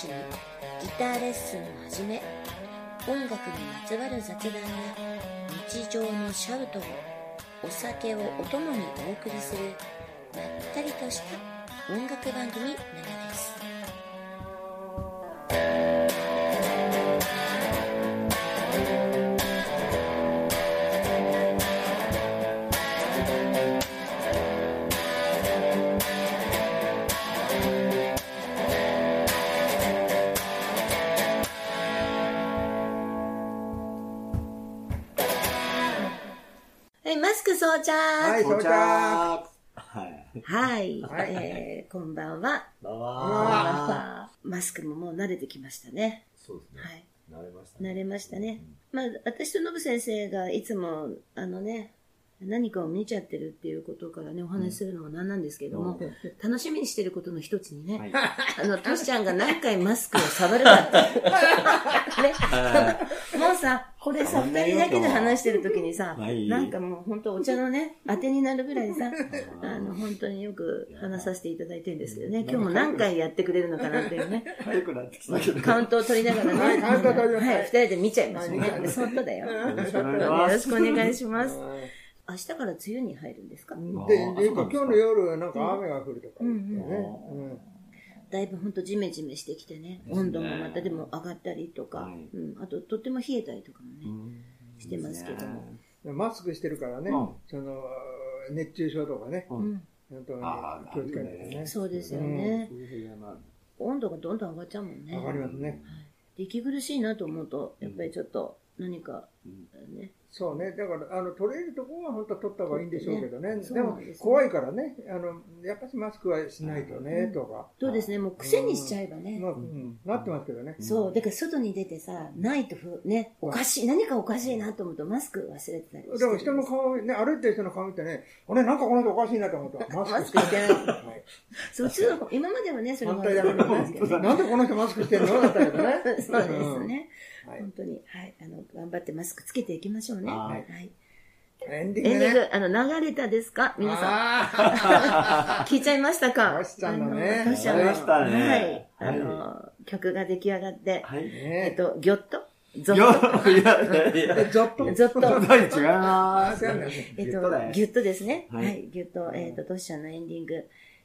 してきた年にギターレッスンをはじめ音楽にまつわる雑談や日常のシャウトをお酒をお供にお送りするまったりとした音楽番組なのです。はい、マスク装着はい、到着。はい。はい、はいえー、こんばんは。どうもあーマスクももう慣れてきましたね。そうですね。はい。慣れました慣れましたね。まあ、私とノブ先生がいつも、あのね、何かを見ちゃってるっていうことからね、お話しするのが何なんですけれども、うん楽しみにしてることの一つにね、はい。あの、トシちゃんが何回マスクを触るかって。ね。もうさ、これさ、二人だけで話してる時にさ、はい。なんかもう本当お茶のね、当てになるぐらいさ、あの、本当によく話させていただいてるんですけどね、今日も何回やってくれるのかなっていうね、早くなってきたけど。カウントを取りながらね、はい二人で見ちゃいますね。そっとだよ。よろしくお願いしよろます。しくお願いします。明日から梅雨に入るんですか？で、でいうか。今日の夜なんか雨が降るとか言ってね。だいぶ本当ジメジメしてきてね、温度もまたでも上がったりとか、はいうん、あととっても冷えたりとかもね、うん。してますけども。でマスクしてるからねうん、その、熱中症とかね、本当に気をつけないとね。そうですよね、温度がどんどん上がっちゃうもんね。わかりますね。で息苦しいなと思うと、やっぱりちょっと何か、うん。ね、そうね。だから、あの、取れるところは本当は取った方がいいんでしょうけどね。ねでも怖いからね、あの、やっぱりマスクはしないとね、とか。そうですね、もう癖にしちゃえばね。まあ、うん。なってますけどね。そう、だから外に出てさ、ないとふ、ね、おかしい、何かおかしいなと思うとマスク忘れてたりして。だから人の顔、ね、歩いてる人の顔見てね、あれ、なんかこの人おかしいなと思った。ら、マスクしてないはいそう、普通の、今まではね、それ反対だけどね。なんでこの人マスクしてんの？だったけどね。そうですね。はい本当に、はい、あの、頑張ってマスクつけていきましょうね。ははいい。エンディングね。エンディング、あの、流れたですか？皆さん。あ 聞いちゃいましたか？トシちゃんのねあのトシちゃんの？流れましたねはい。あの、曲が出来上がって、はい。えっと、ギョッと？ゾよッと？いやいやいえや。ゾッと？ゾッと？違います。えっとギュッとですね。ははいい。ギュッと、えっと、トシちゃんのエンディング、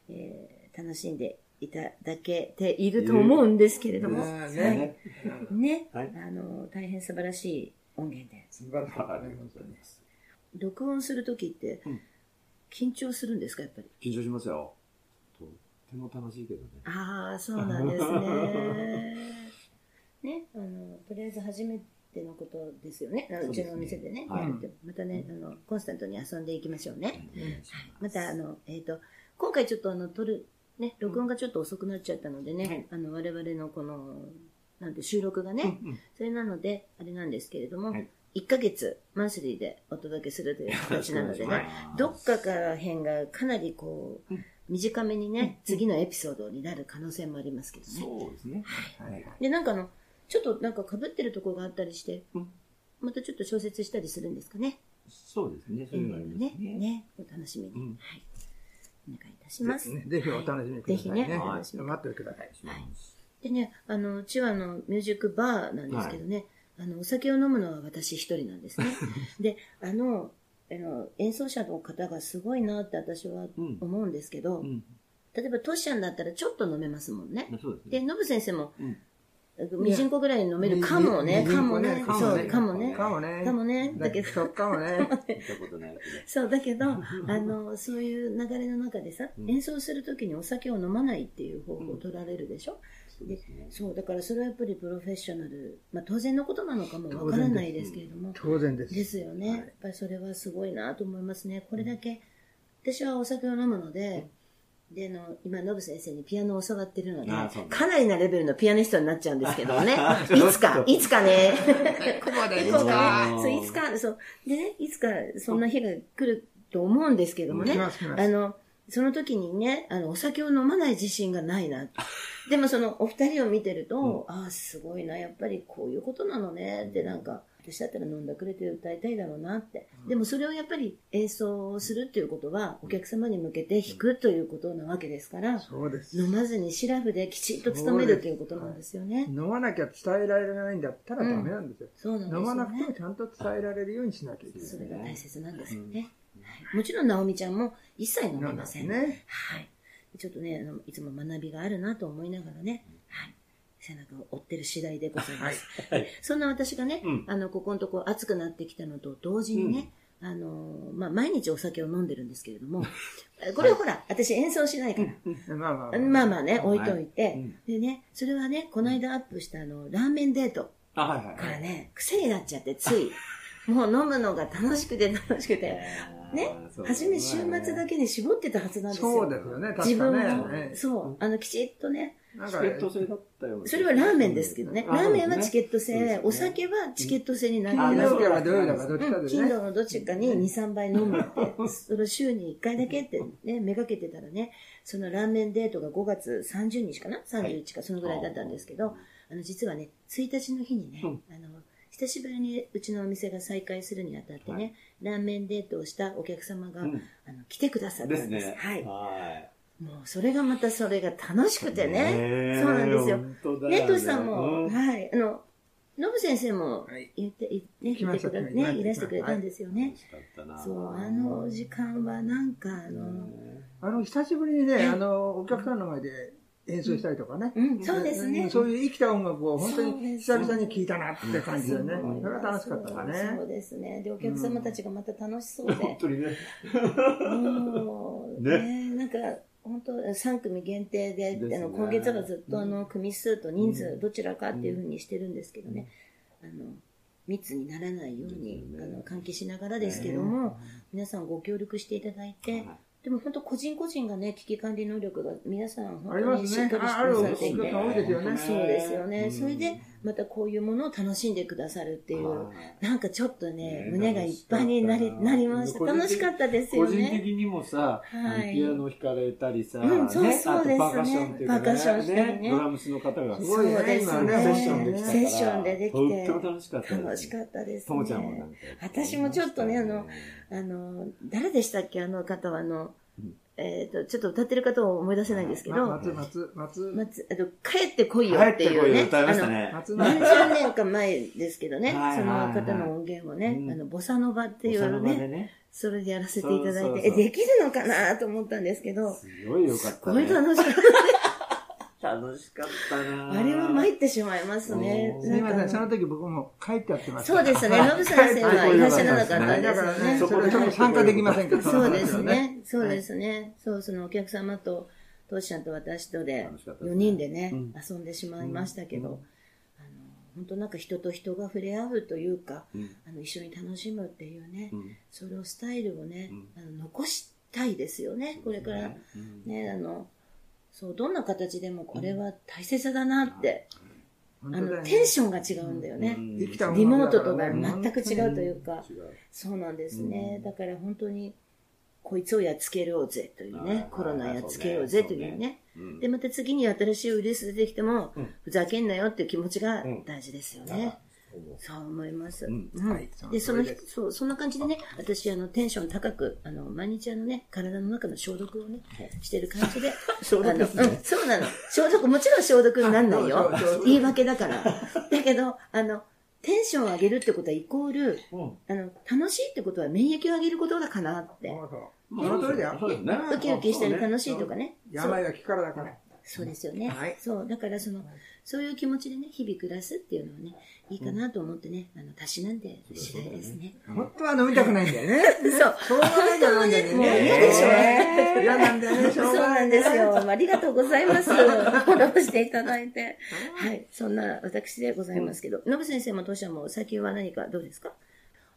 えー楽しんでいただけていると思うんですけれども、まあはね。い。ね、はいあの、大変素晴らしい音源で。素晴らしかったね、本当に。録音するときってうん、緊張するんですか、やっぱり。緊張しますよ。とっても楽しいけどね。ああ、そうなんですね。ね、あの、とりあえず初めてのことですよね。うちのお店でね。はいまたね、あの、コンスタントに遊んでいきましょうね。お願いしまた、あの、えっ、と、今回ちょっとあの、撮る、ね、録音がちょっと遅くなっちゃったのでね、はいあの、我々のこの、なんて収録がね、うんうんそれなので、あれなんですけれども、はい1ヶ月、マンスリーでお届けするという形なのでね、どっかから辺がかなりこう、短めにね、次のエピソードになる可能性もありますけどね。そうですね。はい。で、なんかあの、ちょっとなんか被ってるところがあったりして、うんまたちょっと小説したりするんですかね。そうですね。そういうのありますね。ね。ね。お楽しみに。うんはい。お願いいたします。ねぜひお楽しみください。ぜひねねお楽しみ待っておいてください。します。でね、あの、チワのミュージックバーなんですけどね、あの、お酒を飲むのは私一人なんですね。で、あの、あの演奏者の方がすごいなって私はうん思うんですけど、うん。例えばトシちゃんだったらちょっと飲めますもんね。で。ノブ先生も、うんみじんこぐらい飲めるかもね、かもね、そう、ねかもね、かもね。かもね、だけど、そうかもね。見たことないけそう、だけど、あの、そういう流れの中でさ、うん。演奏するときにお酒を飲まないっていう方法を取られるでしょ、ど。そうですね。そう、だからそれはやっぱりプロフェッショナル、まあ当然のことなのかもわからないですけれども、当然です。ですよね、はい。やっぱりそれはすごいなと思いますね。これだけ、私はお酒を飲むので、で、あの、今、ノブ先生にピアノを教わってるのであそうね、かなりなレベルのピアニストになっちゃうんですけどね。ちょっと。いつか、いつかね。ここまでいつか。ねうんそう、いつか、そう。でね、いつかそんな日が来ると思うんですけどもね。あの、その時にね、あの、お酒を飲まない自信がないな。でもその、お二人を見てると、ああ、すごいな、やっぱりこういうことなのね、ってなんか、私だったら飲んだくれて歌いたいだろうなって。でもそれをやっぱり演奏をするっていうことは、お客様に向けて弾くということなわけですから、そうです。飲まずにシラフできちっと務めるということなんですよね。飲まなきゃ伝えられないんだったらダメなんですよ。そうなんですよね。飲まなくてもちゃんと伝えられるようにしなきゃいけない。それが大切なんですよね。はいもちろん、直美ちゃんも一切飲みません。ね。はい。ちょっとね、あのいつも学びがあるなと思いながらね、はい。背中を追ってる次第でございます。はい。そんな私がね、うん。あの、ここのとこ暑くなってきたのと同時にね、あの、まあ、毎日お酒を飲んでるんですけれども、これほら、私演奏しないから、まあまあまあ。まあね、はい。置いといて、うん。でね、それはね、この間アップしたあの、ラーメンデート。からね、癖になっちゃって、つい、もう飲むのが楽しくて楽しくて、ね、初め週末だけに絞ってたはずなんですよ。そうですよね。自確か分も、ね。ねそう、あの、きちっとね、チケット制だったよね。それはラーメンですけどね。あラーメンはチケット制、ねお酒はチケット制になってあ金ますからどっちかうん、でね。金土のどっちかに2、3杯飲むって、それ週に1回だけってね、めがけてたらね、そのラーメンデートが5月30日かな ?31 か、そのぐらいだったんですけど、あの、実はね、1日の日にね、うんあの、久しぶりにうちのお店が再開するにあたってね、ラーメンデートをしたお客様が、うんあの来てくださったですんです。ね。はい。はもう、それがまたそれが楽しくい。てね。えそうなんですよ。ね、よトシさんも、うんはい、あの、ノブ先生もはい言って、いね、来てくれね、いらしてくれたんですよね楽。しかったなそう、あの時間はなんか、あの、うんあの、久しぶりにね、あの、お客さんの前で演奏したりとかね。うん、そうですね。そういう生きた音楽を本当に久々に聴いたなって感じでね。それが楽しかったそうね。ですね。で、お客様たちがまた楽しそうで。本当にね。もう、ね、なんか、本当3組限定で、ね。あの今月はずっとあの組数と人数どちらかっていうふうにしてるんですけどね、あの密にならないように、ね。あの換気しながらですけども、皆さんご協力していただいて、はいでも本当個人個人がね危機管理能力が皆さんあ本当にしっかりしてくださっていてそうですよね、うん。それでまたこういうものを楽しんでくださるっていう、はい。なんかちょっとねね胸がいっぱいになりなりました。楽しかったですよ個人ね的にもさ、はい。ピアノ弾かれたりさ、うんそうね、そうですね。あとパーカッションっていうか、ね、パーカッションしたりねドラムスの方がすごいね。そうです今ねねセッションでセッションでできて。とっても楽しかったです楽しかったですね。ともちゃんもなんか私もちょっとねあのあの誰でしたっけ？あの方はあの、えっ、とちょっと歌ってる方を思い出せないんですけど、ま松、松、松、松あと帰ってこいよっていうね歌いましたね。松何永十年か前ですけどね、はいその方の音源をね、うんあのボサノバっていうね、ね。それでやらせていただいて、え、できるのかなと思ったんですけど、すごいよかすった、ね。ごい楽しかっ楽しかったなた。あれは参ってしまいますね。うんすみません、その時僕も帰ってやってました。そうですね、ノブ先生はいらっしゃらなかったんですよね、ね。そこでちょっと参加できませんけど、そうです。ね。そうですね。そう、そのお客様と、トシちゃんと私とで楽しかったです4人でね、うん。遊んでしまいましたけど、うん。あの、本当なんか人と人が触れ合うというか、うん。あの、一緒に楽しむっていうね、うん。それをスタイルをね、うん。あの残したいですよね、これから。うん。ね、あの、そう、どんな形でもこれは大切だなって、あの、テンションが違うんだよね。うん。生きた音リモートとかからね全く違うというか、そうなんですね。うん。だから本当に、こいつをやっつけようぜというね、コロナやっつけようぜというね。うんで、また次に新しいウイルス出てきても、うんふざけんなよっていう気持ちがうん大事ですよね。そう思います。はいで、そのそう、そんな感じでね、私、あの、テンション高く、あの、毎日あのね、体の中の消毒をね、してる感じで、消毒ですねあのうん、そうなの。消毒、もちろん消毒になんないよ。言い訳だから。だけど、あの、テンションを上げるってことはイコール、うんあの、楽しいってことは免疫を上げることだかなって。その通りだよ。そうですねウキウキしてる楽しいとかね。病は気からだから。そうですよね。はいそう。だからその、そういう気持ちでね、日々暮らすっていうのはね、いいかなと思ってね、あの、たしなんで次第ですね。本当は飲みたくないんだよね。そう。しょうがないじゃないんだよね。もう嫌でしょね嫌なんだよね、しょそううがなんいなですよ。ありがとうございます。フォローしていただいて。はい。そんな私でございますけど。ノブ先生も当社も最近は何かどうですか？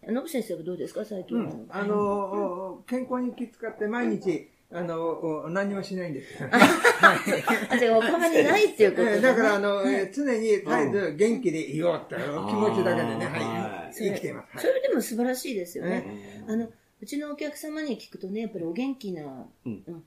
ノブ先生はどうですか？最近は。うん、あの、健康に気遣って毎日、あの、何もしないんです。あ、じゃあおかまにないっていうことえーだから、あの、常に絶えず元気でいようって気持ちだけでね、は、はい生きています。はいそれでも素晴らしいですよね。ねあの、うちのお客様に聞くとね、やっぱりお元気な、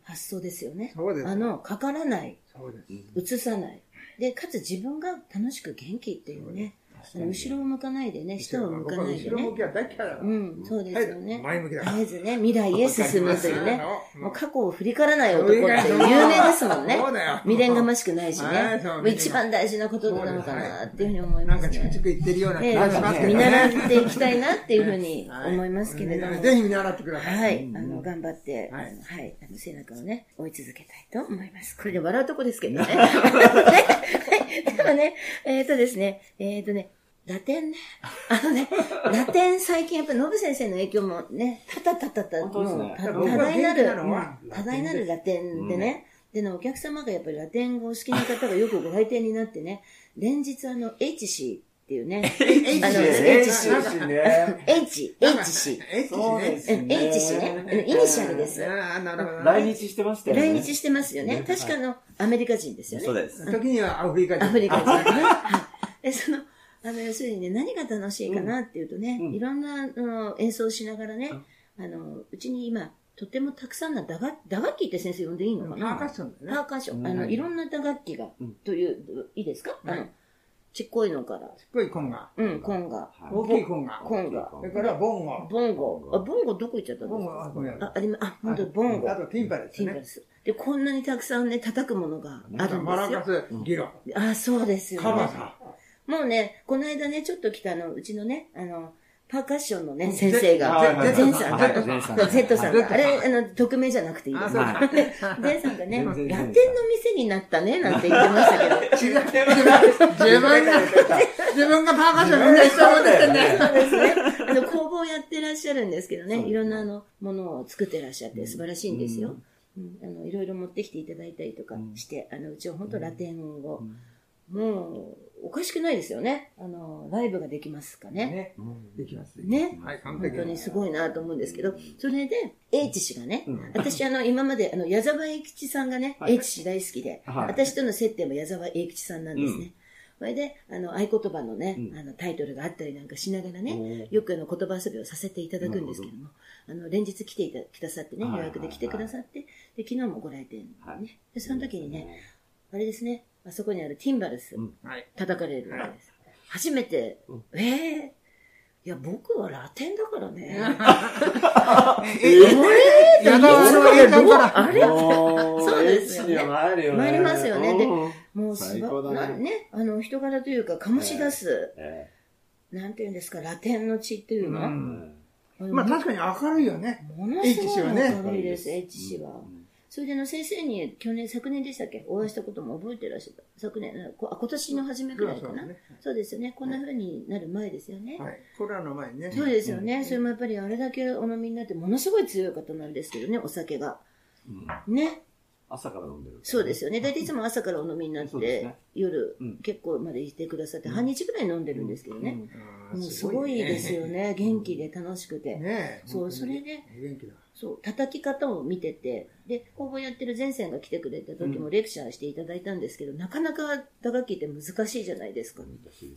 発想ですよね。そうですあの、かからない、そうです。うつさない。で、かつ自分が楽しく元気っていうね。後ろを向かないでね、下を向かないでね後ろ向。きは大嫌いだから。うん、そうですよね。前向きだから絶えずね、未来へ進むというね。うんもう過去を振り返らない男って有名ですもんねそうだよ。未練がましくないしはいね一番大事なことなのかなっていうふうに思いますなんかチクチね。ク言ってるようなえ気がしますけどね。見習っていきたいなっていうふうに思いますけれども。ぜひ見習ってください。はい、あの、頑張って、ははいい、あの、聖な君をね、追い続けたいと思います。これで笑うとこですけどね。は い、でもね、えっ、とですね、えっ、とね、ラテンね、あのね、ラテン最近やっぱりノブ先生の影響もね、たたたたた、もう多大なる、多大なるラテンでね、でね、お客様がやっぱりラテン語をお好きな方がよくご来店になってね、連日あの、HC っていうね、あの、え HC、ね。H、HC。えそうですうん H 氏ね。うんイニシャルです。ああ、なるほど。来日してましたよね。来日してますよね。確かあの、アメリカ人ですよね。そうです。時にはアフリカ人。アフリカ人ですね。はい。で、その、あの、要するにね、何が楽しいかなっていうとね、うんいろんな、あの、演奏しながらね、あの、うちに今、とてもたくさんの打楽打楽器って先生呼んでいいのかな？パーカッションだパね。ーカッション。うんあの、いろんな打楽器がうん、という、いいですか？あのはい、ちっこいのから、すっごいコンガ。うん、コンガ、はい大きいコンガ。コンガ、それからボンゴ。ボンゴ。あ、ボンゴどこ行っちゃったんですか？ボンゴ、あ、ごめん。あ、ありま、あ、本当ボンゴ。あとティンパですねティンバル。ス。で、こんなにたくさんね、叩くものがあるんマラカですよ。ス、ギロ。あ、そうですよ、ね。カバサ。もうね、この間ね、ちょっと来たあの、うちのね、あの、パーカッションのね、うん。先生が、ゼンさん。ゼンさん。そう Z さんが、あれ、あの、匿名じゃなくていい です。ゼンさんがね、ラテンの店になったね、なんて言ってましたけど。違う。自分が、自分がパーカッションみんな一緒にってんね。そうですね。あの、工房やってらっしゃるんですけどね、いろんなあの、ものを作ってらっしゃって素晴らしいんですよ。うん、あの、いろいろ持ってきていただいたりとかして、あの、うちは本当ラテンを、もう、おかしくないですよね。あの、ライブができますかね。ね。できます。ね。はい、完本璧当にすごいなと思うんですけど、それで、H 氏がね、うん。私あの、今まで、あの、矢沢永吉さんがね、はい。H 氏大好きで、はい。私との接点も矢沢永吉さんなんですね。それで、あの、合言葉のね、うん。あの、タイトルがあったりなんかしながらおね、ー。よくあの、言葉遊びをさせていただくんですけども、あの、連日来ていたくださってね、はい。予約で来てくださって、で、昨日もご来店。ね、はい。で、その時にね、あれですね、あそこにあるティンバルス。叩かれるわけです。初めて、うん。ええいや、僕はラテンだからね。え、えちゃんから。あれ？そうそうですよね。参りますよね。でうん。もうす最高ば、だね。あの、人柄というか、醸し出す、えなんていうんですか、ラテンの血っていうの、まあ確かに明るいよね。ものす H 氏ごはいね。明るいです、H 氏は。それであの先生に去年、昨年でしたっけ？お会いしたことも覚えてらっしゃった。昨年、こあ今年の初めくらいかな？そうそうですよね。こんな風になる前ですよね。はい。コロナの前にね。そうですよね。それもやっぱりあれだけお飲みになってものすごい強い方なんですけどね、お酒が。うんね。朝から飲んでる。そうですよね。大体いつも朝からお飲みになって、ね夜、うん結構までいてくださって、半日ぐらい飲んでるんですけどね。もうすごいですよね。元気で楽しくて。ねえ。そうそれで。元気だ。そう、叩き方を見てて、で、工房やってる前線が来てくれた時もレクチャーしていただいたんですけど、なかなか打楽器って難しいじゃないですか。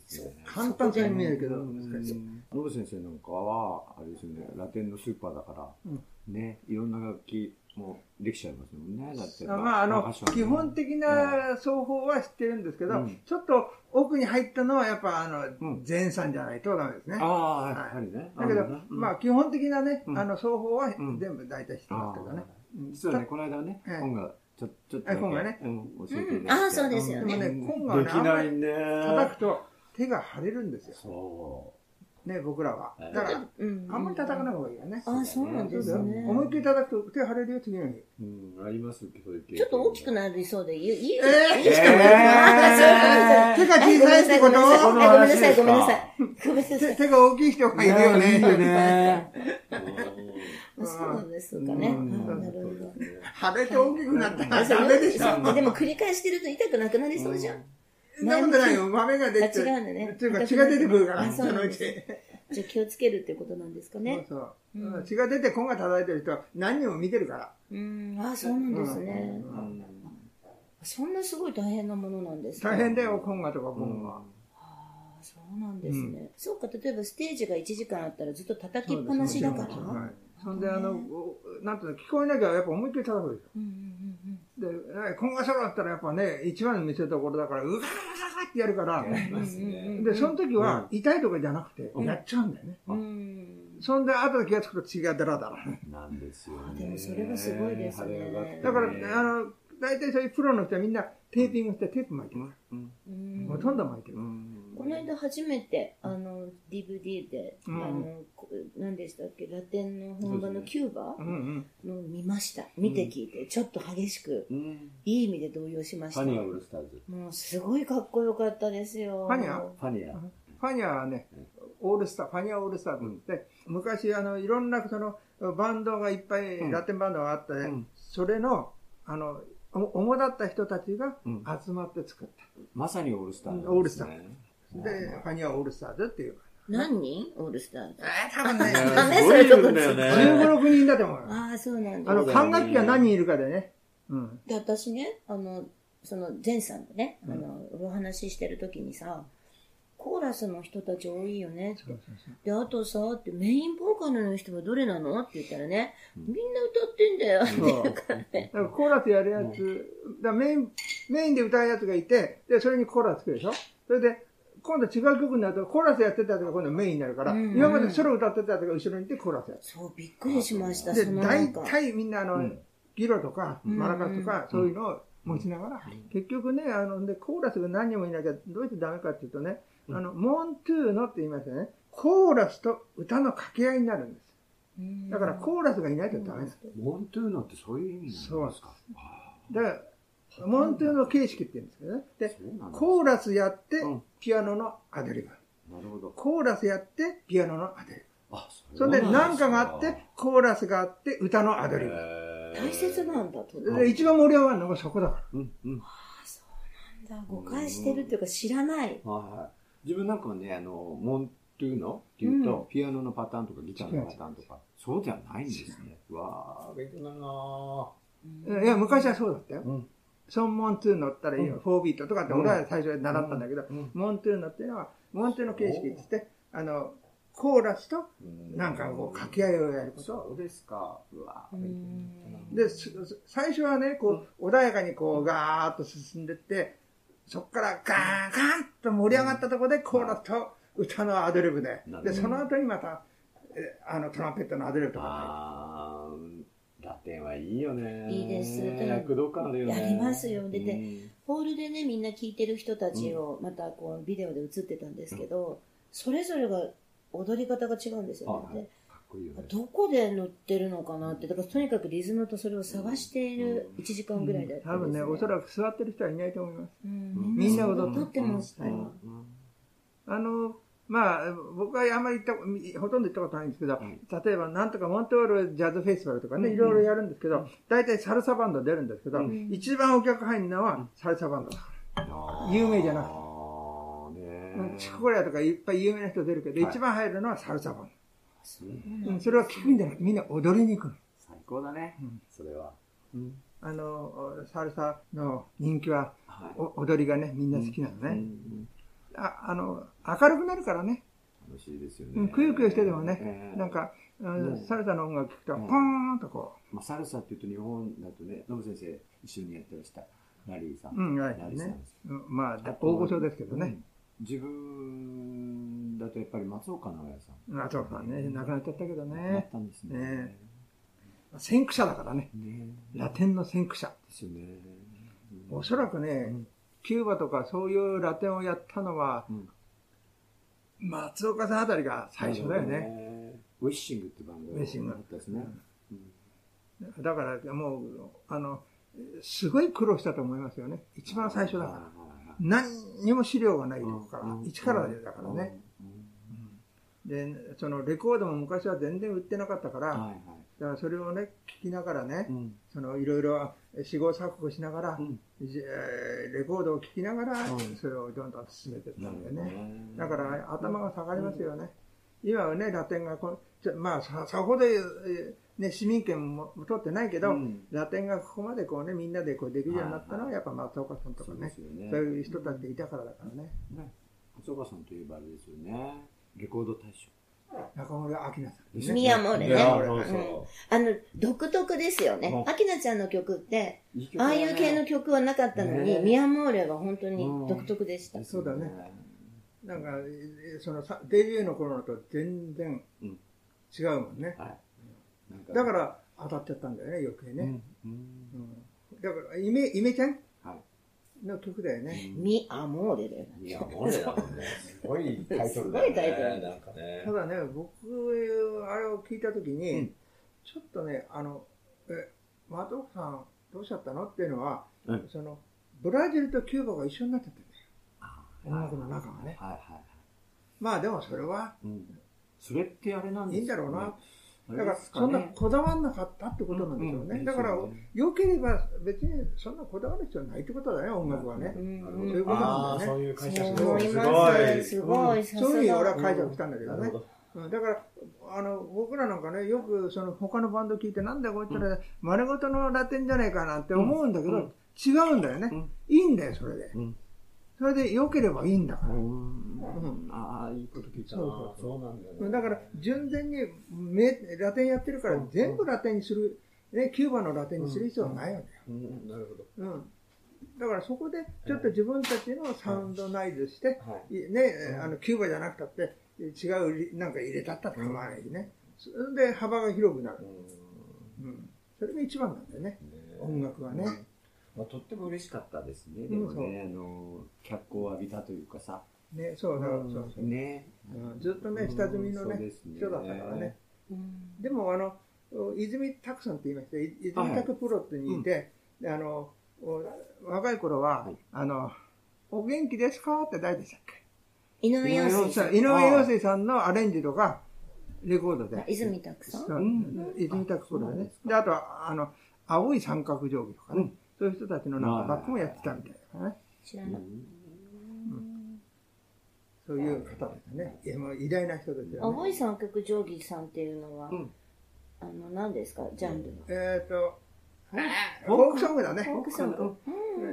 そう簡単そうに見えるけど、うん難しい。ノブ先生なんかは、あれですよね、ラテンのスーパーだから、ね、いろんな楽器もできちゃいますもんね、だって。まあ、あの基本的な奏法は知ってるんですけど、うん。ちょっと奥に入ったのはやっぱあの、うん。前さんじゃないとダメですね。ああ、やはりね。だけど、まあ基本的なね、うん。あの奏法はうん。全部大体知ってますけどね。うん。実はね、この間ね、はい本がちょちょっと本がね。うん、教えていただいて。うん。あそうですよね。でもね、うん。今がね、できないね。叩くと手が腫れるんですよ。そね、僕らは。はいだから、うんあんまり叩かない方がいいよね。あ、そうなんですね。思いっきり叩くと手腫れるよ、次の日。う。うん、ありますちょっと大きくなりそうで、いい、いい、えーいい人もい手が小さいってこと？ごめんなさい、ごめんなさい。ごめんなさい。手手が大きい人がいるよね。そうなんですかね。なるほど。腫れて大きくなったらダメでしょ。でも繰り返してると痛くなくなりそうじゃん。なことないよ。豆が出て。あ違うんだねっていうか血が出てくるから、あそのうち。じゃあ気をつけるってことなんですかね。そうそううん血が出て根が叩いてる人は何人も見てるから。うん、あ、そうなんですね。うんそんなすごい大変なものなんですか大変だよ、根がとか根が。ああ、そうなんですね。そうか、例えばステージが1時間あったらずっと叩きっぱなしだから。はい。そんで、あの、おなんていうの、聞こえなきゃやっぱ思いっきり叩くでしょ。うんうんうんがソロだったらやっぱね、一番の見せ所だから、うががががっってやるから、ね。で、その時は痛いとかじゃなくて、うんやっちゃうんだよね。うん。そんで、後で気がつくと血がダラダラ。なんですよね。あでもそれはすごいですねねだから、あの、大体そういうプロの人はみんなテーピングしてテープ巻いてる。うんうんほとんど巻いてる。うんこの間初めて、あの、DVD で、うんあの、こ何でしたっけ、ラテンの本場のキューバ？うんうん。の見ました。見て聞いて、ちょっと激しく、うんいい意味で動揺しました。ファニアオールスターズ。もうすごいかっこよかったですよ。ファニア？ファニア。ファニアはね、オールスター、ファニアオールスターと言って、昔、あの、いろんな、その、バンドがいっぱい、うんラテンバンドがあって、んそれの、あの、お主だった人たちがうん集まって作った。まさにオールスターね。オールスタで、ファニアオールスターズっていう。何人？オールスターズ。えー、多分ね、ダメすごいんだよ15、ね。6人だと思うよ。ああ、そうなんだ。あの、管楽器が何人いるかでね。うん。で、私ね、あの、その、前さんとね、あの、お話ししてる時にさ、コーラスの人たち多いよねって。そうそうそうで、あとさ、ってメインボーカルの人はどれなの？って言ったらね、みんな歌ってんだよって言うからね。だからコーラスやるやつ、だメイン、メインで歌うやつがいて、で、それにコーラスつくでしょ？それで、今度違う曲になると、コーラスやってたやつが今度メインになるから、うん今までソロ歌ってたやつが後ろにいてコーラスやる。そう、びっくりしました。で、そのなんか。大体みんなあの、うんギロとか、うんマラカスとか、そういうのを持ちながら、結局ね、あの、で、コーラスが何人もいなきゃどうしてダメかっていうとね、あの、モントゥーノって言いますよね。コーラスと歌の掛け合いになるんです。うんだからコーラスがいないとダメです。モントゥーノってそういう意味なんですか？だから、モントゥーノ形式って言うんですけどね。で、コーラスやってうん、ピアノのアドリブ。なるほど。コーラスやって、ピアノのアドリあ、ブ。それでなん何かがあって、コーラスがあって、歌のアドリブ。大切なんだと。で、一番盛り上がるのがそこだから。うん、うん。なんだ誤解してるっていうか知らない。はいはい。自分なんかはね、あの、モントゥーノっていうと、うんピアノのパターンとかギターのパターンとか、そうじゃないんですね。うわー、勉強になるなぁ。いや、昔はそうだったよ。うん。ソンモントゥーノったらいいよ。4ビートとかって俺は最初に習ったんだけど、うん。モントゥーノっていうのは、モントゥーノ形式って言って、あの、コーラスとうん。なんかこう掛け合いをやること。そうですか。うわ。で、最初はね、こう、穏やかにこう、ガーッと進んでって、そこからガーンガーンと盛り上がったところで、コーラスと歌のアドリブで。で、その後にまた、えあの、トランペットのアドリブとかあー、ラテンはいいよね。いいです。躍動感あるよね。やりますよ。ででうん。ホールでね、みんな聴いてる人たちを、またこう、ビデオで映ってたんですけど、それぞれが踊り方が違うんですよね。はい。でかっこいい。どこで乗ってるのかなって、だからとにかくリズムとそれを探している1時間ぐらいだった多分ね、おそく、らく座ってる人はいないと思います。うん。みんな踊って踊ってました。うん。あの、まあ、僕はあんまり行った、ほとんど行ったことないんですけど、うん。例えばなんとかモントールジャズフェスティバルとかね、いろいろやるんですけど、大体サルサバンド出るんですけど、うん。一番お客入るのはサルサバンドだかあー。有名じゃなくて。チココレアとかいっぱい有名な人出るけど、はい。一番入るのはサルサバンうんド。うんそれは聞くんじゃなくて、みんな踊りに行くの。最高だね。うん。それは。うん。あの、サルサの人気は、踊りがね、みんな好きなのね。うんああの、明るくなるからね。楽しいですよね。うんくよくよしてでもね、ええなんか、サルサの音楽聴くと、うんポーンとこまあ、サルサっていうと日本だとね、ノブ先生一緒にやってました。ラリーさん。う、うん、はいラリーさんね。うんまあ、大御所ですけどね。うん自分だとやっぱり松岡直哉さん。あとさんね、亡くなっちゃったけどなっね。たんですね。ね先駆者だからね。ねラテンの先駆者。ですよね。おそらくね、うんキューバとかそういうラテンをやったのは、うん松岡さんあたりが最初だよね。ね。ウィッシングって番組だったですね。うんだからもう、あの、すごい苦労したと思いますよね。一番最初だから。何にも資料がないとこからうん、一からだからね。。で、そのレコードも昔は全然売ってなかったから、うんはいはい。だからそれをね、聞きながらね、うんそのいろいろ試行錯誤しながら、うんレコードを聴きながらうん、それをどんどん進めていったんだよね。ねだから頭が下がりますよね。今はね、ラテンがこまあさ、さほど、えーね、市民権も取ってないけど、うんラテンがここまでこうね、みんなでこうできるようになったのは、やっぱ松岡さんとかねそうね。そういう人たちいたからだからね。ね松岡さんといえばあれですよね。レコード大賞。中村明菜さんですミヤモーレね。あの、独特ですよねう。んアキナちゃんの曲って、ああいう系の曲はなかったのに、ねミヤモーレは本当に独特でした。そうだね。なんか、えそのさデビューの頃のと全然うん違うもんね。だから当たっちゃったんだよね、余計ね。だから、イメ、イメちゃんはい。の曲だよね。ミアモーレだよね。いや、もうね、だもんね。すごいタイトルだすごいタイトルね。なんかねた。だね、僕、あれを聞いたときに、うんちょっとね、あの、え、松岡さん、どうしちゃったのっていうのは、うんその、ブラジルとキューバが一緒になっちゃってるんだよ。あ音楽の中がね。はいはいはい。まあでもそれはうん。それってあれなんですいいんだろうな。あだからそんなねこだわんなかったってことなんでしょうね。うんだから良ければ別にそんなこだわる必要ないってことだね、音楽はねそういうことなんだよね。そういう解釈そう思いすごい。そういうふうに俺は解釈したんだけどね。だから、あの、僕らなんかね、よくその他のバンド聞いて、なんだよこいつら、丸ごとのラテンじゃねえかなんて思うんだけど、うん。違うんだよね。うん。いいんだよ、それで。うん。それで良ければいいんだから。うん。ああ、いいこと聞いたな。そうそうなんだよね。だから、純然にめラテンやってるから、全部ラテンにする、ね、キューバのラテンにする必要はないよ。うん、なるほど。うん。だからそこで、ちょっと自分たちのサウンドナイズして、ね、あの、キューバじゃなくたって、違うり、なんか入れたったって構わないしね。それで幅が広くなる。うん。それが一番なんだよね。音楽はね。まあ、とっても嬉しかったですね。んでもね、あの、脚光を浴びたというかさ。ね、そうそうそうそう。ね。うんずっとね、下積みのねそうです、人だったからね。うん。でも、あの、泉拓さんって言いましたい泉拓プロってにいて、であの、お若い頃は、はい。あの、お元気ですか？って誰でしたっけ？井上陽水さん。井上陽水さん。のアレンジとか、レコードで。あ泉拓さん？ん。泉拓プロでね。であとは、あの、青い三角定規とかね、うんそういう人たちのなんはいかバックもやってたみたいだからね。知らない。そういう方ですね。いやもう偉大な人ですよね。青い三角定規さんっていうのはうん、あの、何ですか？ジャンルの。えっと、フフォークソングだね。フォークソング。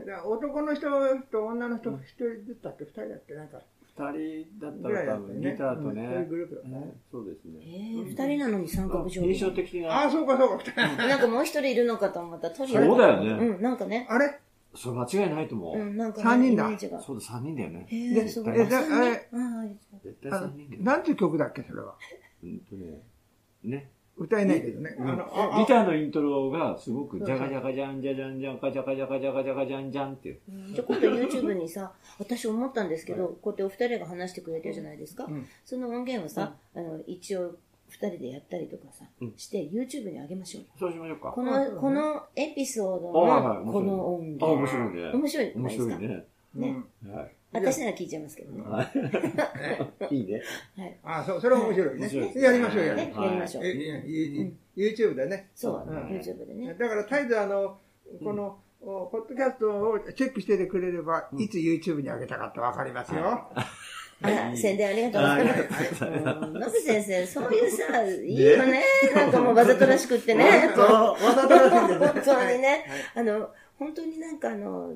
で男の人と女の人一人ずつだって二人だってなんか二人だったぐら多分。ギターとねねねそうですえね。ー、二人なのに三角定印象規。的な。ああ、そうかそうか。なんかもう一人いるのかと思った。トリオそうだよねうん、なんかね。あれ？それ間違いないと思う。うん、なんかね三人だそうだ、三人だよね。へー、ですごい。えじゃあ三人えあー絶対三人だよ。なんていう曲だっけ、それは？うんとね。ね。歌えないけどね。あの、あギターのイントロがすごくジャガジャガジャンジャジャンジャンカジャカジャカジャカジャカジャンジャンっていう。じゃあ今度 YouTube にさ、私思ったんですけど、こうやってお二人が話してくれてるじゃないですか。うんその音源をさ、あの、一応二人でやったりとかさ、うんして YouTube に上げましょうよ。そうしましょうか。この、このエピソードのこの音あ、面源。白いね。面白いじゃない面ですか。白いね。ねうんはい。私なら聞いちゃいますけどね。いいね。はい。あそう、それは面白いね面白いです。やりましょうやりましょう。YouTube でね。そう、うん YouTube でね。だから絶えずあの、この、おポッドキャストをチェックしててくれれば、いつ YouTube に上げたかってわかりますよ。あら、宣伝ありがとうございます。うん野口先生、そういうさ、いいよね。なんかもうわざとらしくってね。わざとらしいんでね本当にねはい。あの、本当になんかあの、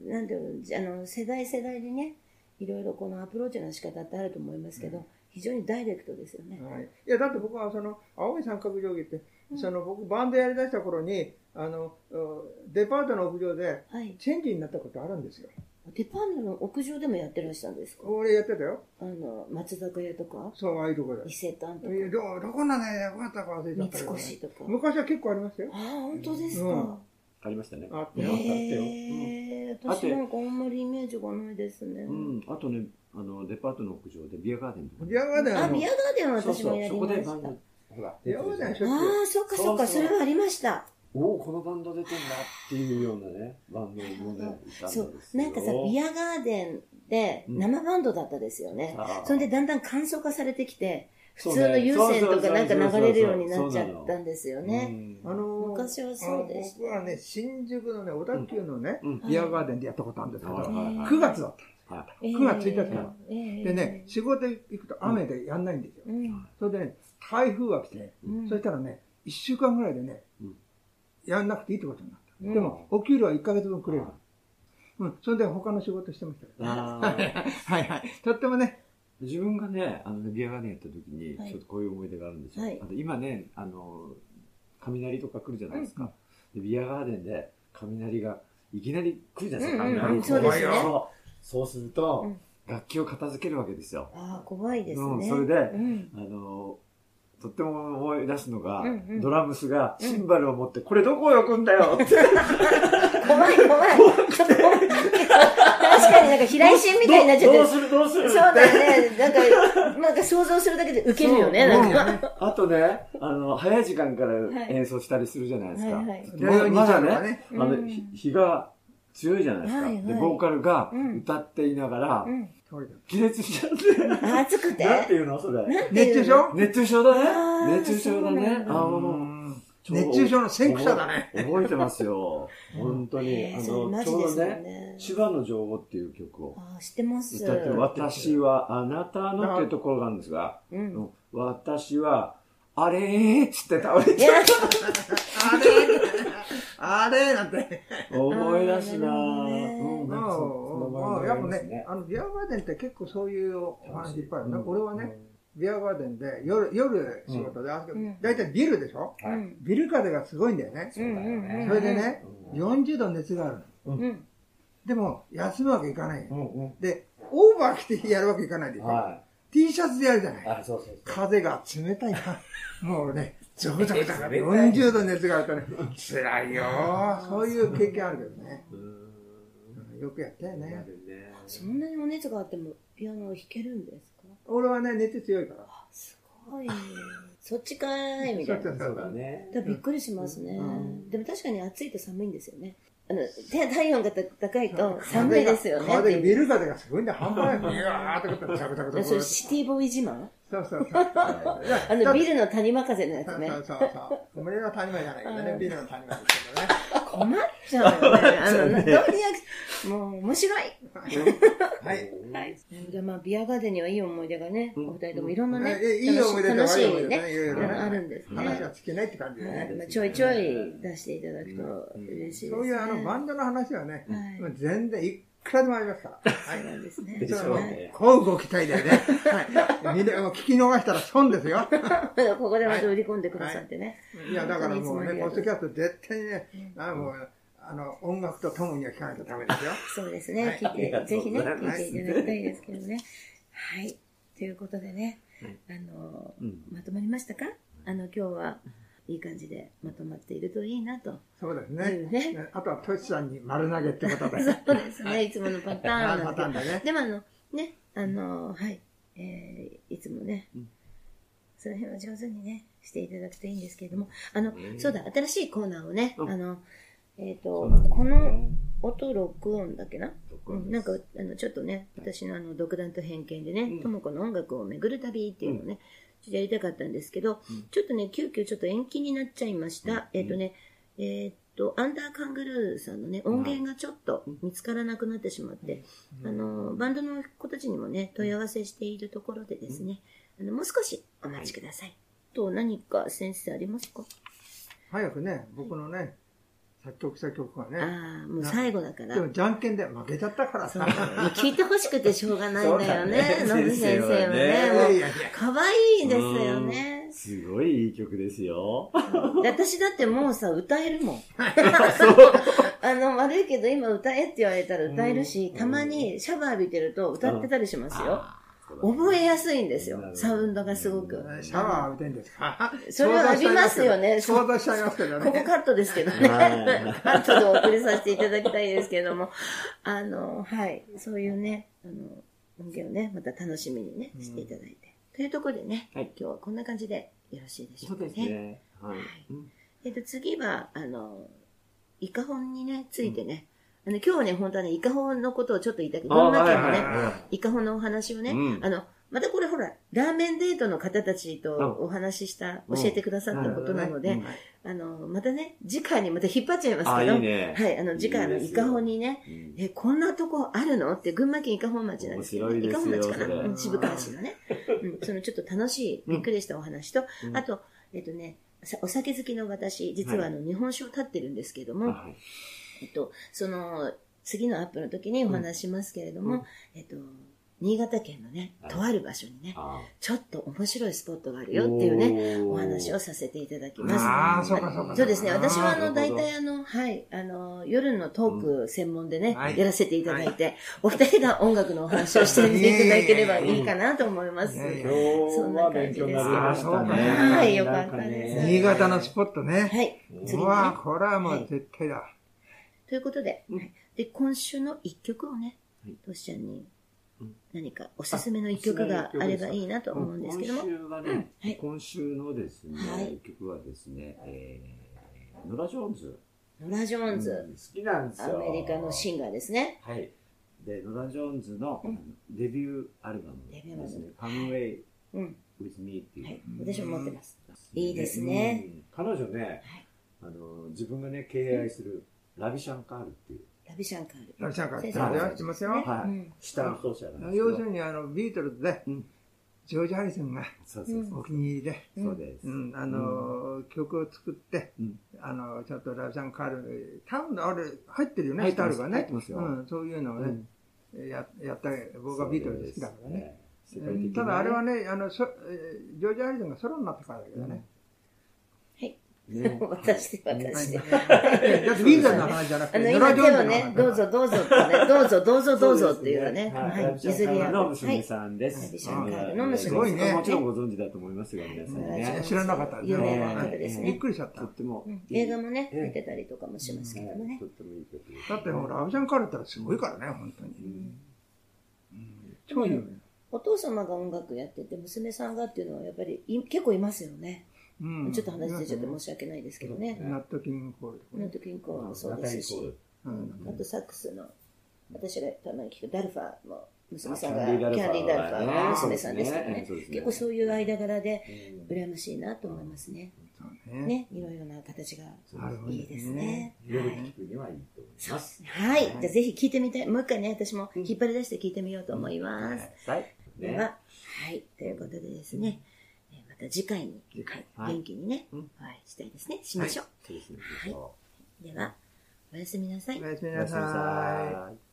なんていうの、あの、世代世代にね、いろいろこのアプローチの仕方ってあると思いますけど、非常にダイレクトですよね。はい、いや、だって僕はその、青い三角定規って、その僕バンドやりだした頃に、あの、おデパートの屋上で、はい。チェンジになったことあるんですよ。デパートの屋上でもやってらっしゃるんですか？俺やってたよ。あの、松坂屋とか、そう、ああいうとこで。伊勢丹とか、いやど、どこなね、よかったか忘れちゃ三ったね。越とか。昔は結構ありましたよあ。あ、本当ですうんか。ありましたね。あってへよ、あってよ。え、私なんかあんまりイメージがないですね。うん。あとね、あの、デパートの屋上でビアガーデンとか。ビアガーデンあ、ビアガーデンはそうそう、私もやりそこでました。バンド、ほら。ああ、そっかそっか、そそうそうれはありました。おお、このバンド出てんだっていうようなね、バンドもね、そよう、なんかさ、ビアガーデンでうん生バンドだったですよね。それでだんだん簡素化されてきて、普通の有線とかなんか流れるようになっちゃったんですよね。うん。あのー昔はそうでした。あの僕はね、新宿のね、小田急のね、うん。ビアガーデンでやったことあるんですけど、はい。はいはい9月だった。はい9月1日からえ。ーでね、、仕事行くと雨でやんないんですよ。うん。それでね、台風が来て、うん。そしたらね、1週間ぐらいでねうん、やんなくていいってことになった。うん。でも、お給料は1ヶ月分くれる。は。うん、それで他の仕事してましたけど。あ はいはい。とってもね、自分がね、あのね、ビアガーデンやった時に、はいちょっとこういう思い出があるんですよ。はいあと今ね、あの、雷とか来るじゃないですか。でビアガーデンで雷がいきなり来るじゃないですか、うんうん雷うんそうですねそうすると、うん楽器を片付けるわけですよ。ああ、怖いですね。うんそれでうん。あの、とっても思い出すのが、うんうんドラムスがシンバルを持って、これどこへ置くんだよって。怖い怖い。ちょっと確かになんか平井心みたいになっちゃってる。どうするどうするそうだよね。なんか、なんか想像するだけでウケるよね、なんか。あとね、あの、早い時間からはい演奏したりするじゃないですか。ままだね、ねあの、日が強いじゃないですか。で、ボーカルがうん歌っていながら、気絶しちゃって、暑くて？なんていうのそれ。熱中症？熱中症だね。熱中症だね。あうの、ん熱中症の先駆者だね。覚えてますよ。本当に。あの、ちょうどね、ね。千葉の女王っていう曲をああ、知ってます。歌って、私はあなたのっていうところがあるんですが、うん。私は、あれーっつって倒れちゃう。あれあれなんて。思い出すなぁ。やっぱね、あの、ビアガーデンって結構そういうお話いっぱいあるね。俺はね、ビアガーデンで夜、夜仕事で、あうんだいたいビルでしょ？うん。ビル風がすごいんだよね。それでね、40度熱があるの。うん。でも、休むわけいかないよ。うんうん。で、オーバー着てやるわけいかないでしょ？は T シャツでやるじゃないい。。あ、そうそうそう。風が冷たいな。もうね、ゾクゾクゾク40度熱があるとね、辛いよ。そういう経験あるけどね。よくやったよなね。そんなにお熱があってもピアノを弾けるんですか？俺はね、熱強いから。あ、すごい。そっちかーい、みたいな。そうだね。だからびっくりしますね、うんでも確かに暑いと寒いんですよね。あの、て体温が高いと寒いですよね。風が、ビル風がすごいんだよ。半端ない。ビワーってことで、ザクザクザクそれシティボーイ自慢？そうそうそう。あの、ビルルの谷間風のやつね。そうそうそう。俺は谷間じゃないけどね、ビルの谷間ですけどね。困っちゃうよね。あの、どうリアクションもう面白い。はい。はい。じゃあまあ、ビアガーデンにはいい思い出がね、うんお二人ともいろんなね、えいい思い出と楽しい悪い思い出ね、ねいろいろねあるんですね。話が尽きないって感じでね。はいまあちょいちょい出していただくと嬉しいですね。そういうあのバンドの話はね、はい全然いくらでもありますから。そうなんですね。でしょうはいね。こうご期待でね。はい。みんなもう聞き逃したら損ですよ。ここでまた売り込んでくださってね。いや、だからもうね、ポッドキャャスト絶対にね、あもう、あの、音楽とともには聞かないとダメですよ。そうですね。はい聞いて、ぜひね、聞いていただきたいですけどね。はい。ということでね、あの、うん。まとまりましたか？あの、今日はいい感じでまとまっているといいなと。そうですいねう。ね。ねあとはトシさんに丸投げってことで。そうですね。いつものパターンパターンでね。でもあの、ね、あの、はい、えー、いつもね、うんその辺は上手にね、していただくといいんですけれども、あの、ねそうだ、新しいコーナーをね、うんあの、えっ、と、そうなんですね。この音録音だっけな？うん、なんか、あの、ちょっとね、私のあの、独断と偏見でねう、ん。とも子の音楽を巡る旅っていうのをね、ちょっとやりたかったんですけど、うん。ちょっとね、急遽ちょっと延期になっちゃいました。うん。えっ、とね、えっ、と、アンダーカングルーさんのね、音源がちょっと見つからなくなってしまって、あの、バンドの子たちにもね、問い合わせしているところでですね、あの、もう少しお待ちください。と、何か先生ありますか？早くね、僕のね、作曲した曲がね、ああ、もう最後だから。でもじゃんけんで負けちゃったからさ。もう聞いてほしくてしょうがないんだよね、ノブ先生はね。先生はねいやもういですよね。すごいいい曲ですよ。で私だってもうさ、歌えるもん。そう。あの、悪いけど今歌えって言われたら歌えるし、たまにシャワー浴びてると歌ってたりしますよ。覚えやすいんですよ、サウンドがすごく。シャワー浴びてんですか？それは浴びますよね 想像しちゃいますけどね。ここカットですけどね。はい カットでお送りさせていただきたいですけども、あの、はい、そういうね、あの、音源をね、また楽しみにね、していただいて。というところでね、はい今日はこんな感じでよろしいでしょそううかね。ですね。はい。うんえっと、次は、あの、イカホンにね、ついてね、あの、今日はね、本当はね、イカホンのことをちょっと言いたくて、群馬県のね、イカホンのお話をね、うん。あの、またこれほら、ラーメンデートの方たちとうん。お話しした、うん。教えてくださったことなので、うんあの、またね、次回にまた引っ張っちゃいますあ、けど。はい、あの、次回あの、イカホンにね、うん。え、こんなとこあるの？って、群馬県伊香保町なんですけど、面白いですよ伊香保町かな？渋川市のね。うん、そのちょっと楽しい、びっくりしたお話と、うん。あと、えっとね、さお酒好きの私、実はあの、日本酒を立ってるんですけども、はいえっと、その、次のアップの時にお話しますけれども、うんえっと、新潟県のね、はいとある場所にね、あちょっと面白いスポットがあるよっていうね、お話をさせていただきます。ああ、そうかそうか。そうですね。私はあの、大体あの、はい、あの、夜のトーク専門でね、はいやらせていただいて、お二人が音楽のお話をしていただければいいかなと思います。いやいや今日は勉強になりましたね。はいよかったです新潟のスポットね。はい。次にね。うわこれはもう絶対だ。ということで、はいで、今週の一曲をねはい、トシちゃんにうん何かおすすめの一曲があればいいなと思うんですけども。今週はね、はい今週のですね、はい曲はですね、えー、ノラ・ジョーンズ。ノラ・ジョーンズ、好きなんですよ。アメリカのシンガーですね。はい。で、ノラ・ジョーンズのデビューアルバムデビューアルバムですね、Come Away うん。with Me っていう。はい。私も持ってます。いいですね。うん彼女ね、あの、自分がね、敬愛するラビシャンカールっていう、ラビシャンカール。ラビシャンカー先って生あれは知ってますよ。はい、うん。シタールの奏者なんです要するにあの、ビートルズでうん、ジョージ・ハリソンがそうそうそう。お気に入りで、そうです。うん、あの、曲を作って、うん。あの、ちょっとラビシャンカール、多分あれ入ってるよね、入ってます。スタイルがね。入ってますよ。うん、そういうのをね、ややった、僕はビートルズ好きだからね。ただあれはね、あの、そえージョージ・ハリソンがソロになったからだけどね。私で、私で。だってビートルズの話じゃなくあの、て、今ノラ・ジョーンズの手をね、話どうぞどうぞってね、どうぞどうぞどうぞっていうのね、はい、は い、譲り合う。のはい。娘さんです。の娘さんすごいねもちろんご存知だと思いますが、皆さんね。知らなかった有名なね方ですね。びっくりしちゃった。だとってもうん映画もね、ええ見てたりとかもしますけどもねと。ってもいい曲です。ってほら、ラビシャンカールってすごいからね、本当に。超有名。お父様が音楽やってて、娘さんがっていうのはやっぱりい結構いますよね。うんちょっと話してちょっと申し訳ないですけどね。ナットキングコールナットキンコーンもそうですし、うんあとサックスの、私がたまに聞くダルファーも娘さんが、キャンディーダルファーの娘さんですからね結構そういう間柄で羨ましいなと思いますね。ね。ね、いろいろな形がいいですね。夜聞くにはいいと思います。はい。じゃあぜひ聞いてみたい。もう一回ね、私も引っ張り出して聞いてみようと思います。はい。ね。では、はい。ということでですね、た次回に、はい、元気にね、うんはい、したいですね。しましょう。そうですね。はいでは、おやすみなさいお。やすみななさ。い。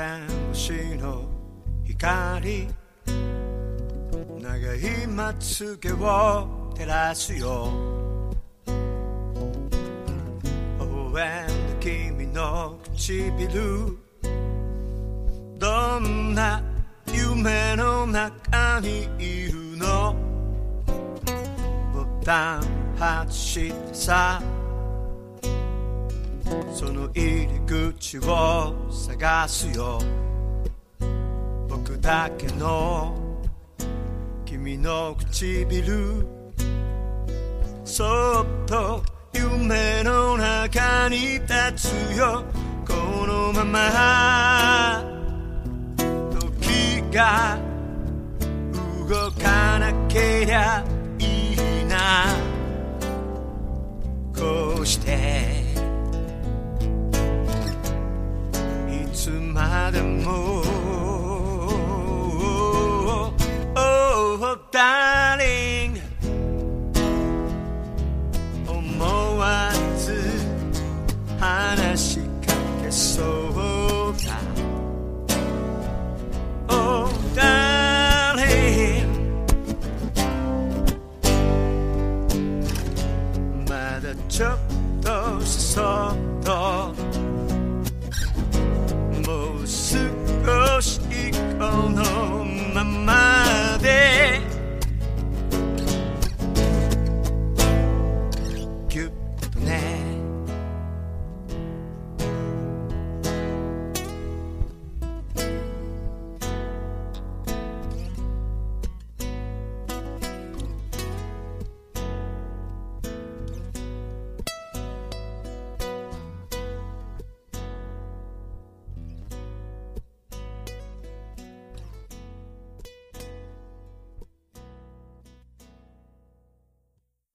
片星の光。長いまつげを照らすよ。微笑んだ君の唇。どんな夢の中にいるの？ボタン外してさその入り口を探すよ。僕だけの君の唇。そっと夢の中に立つよ。このまま時が動かなけりゃいいな。こうしてつまで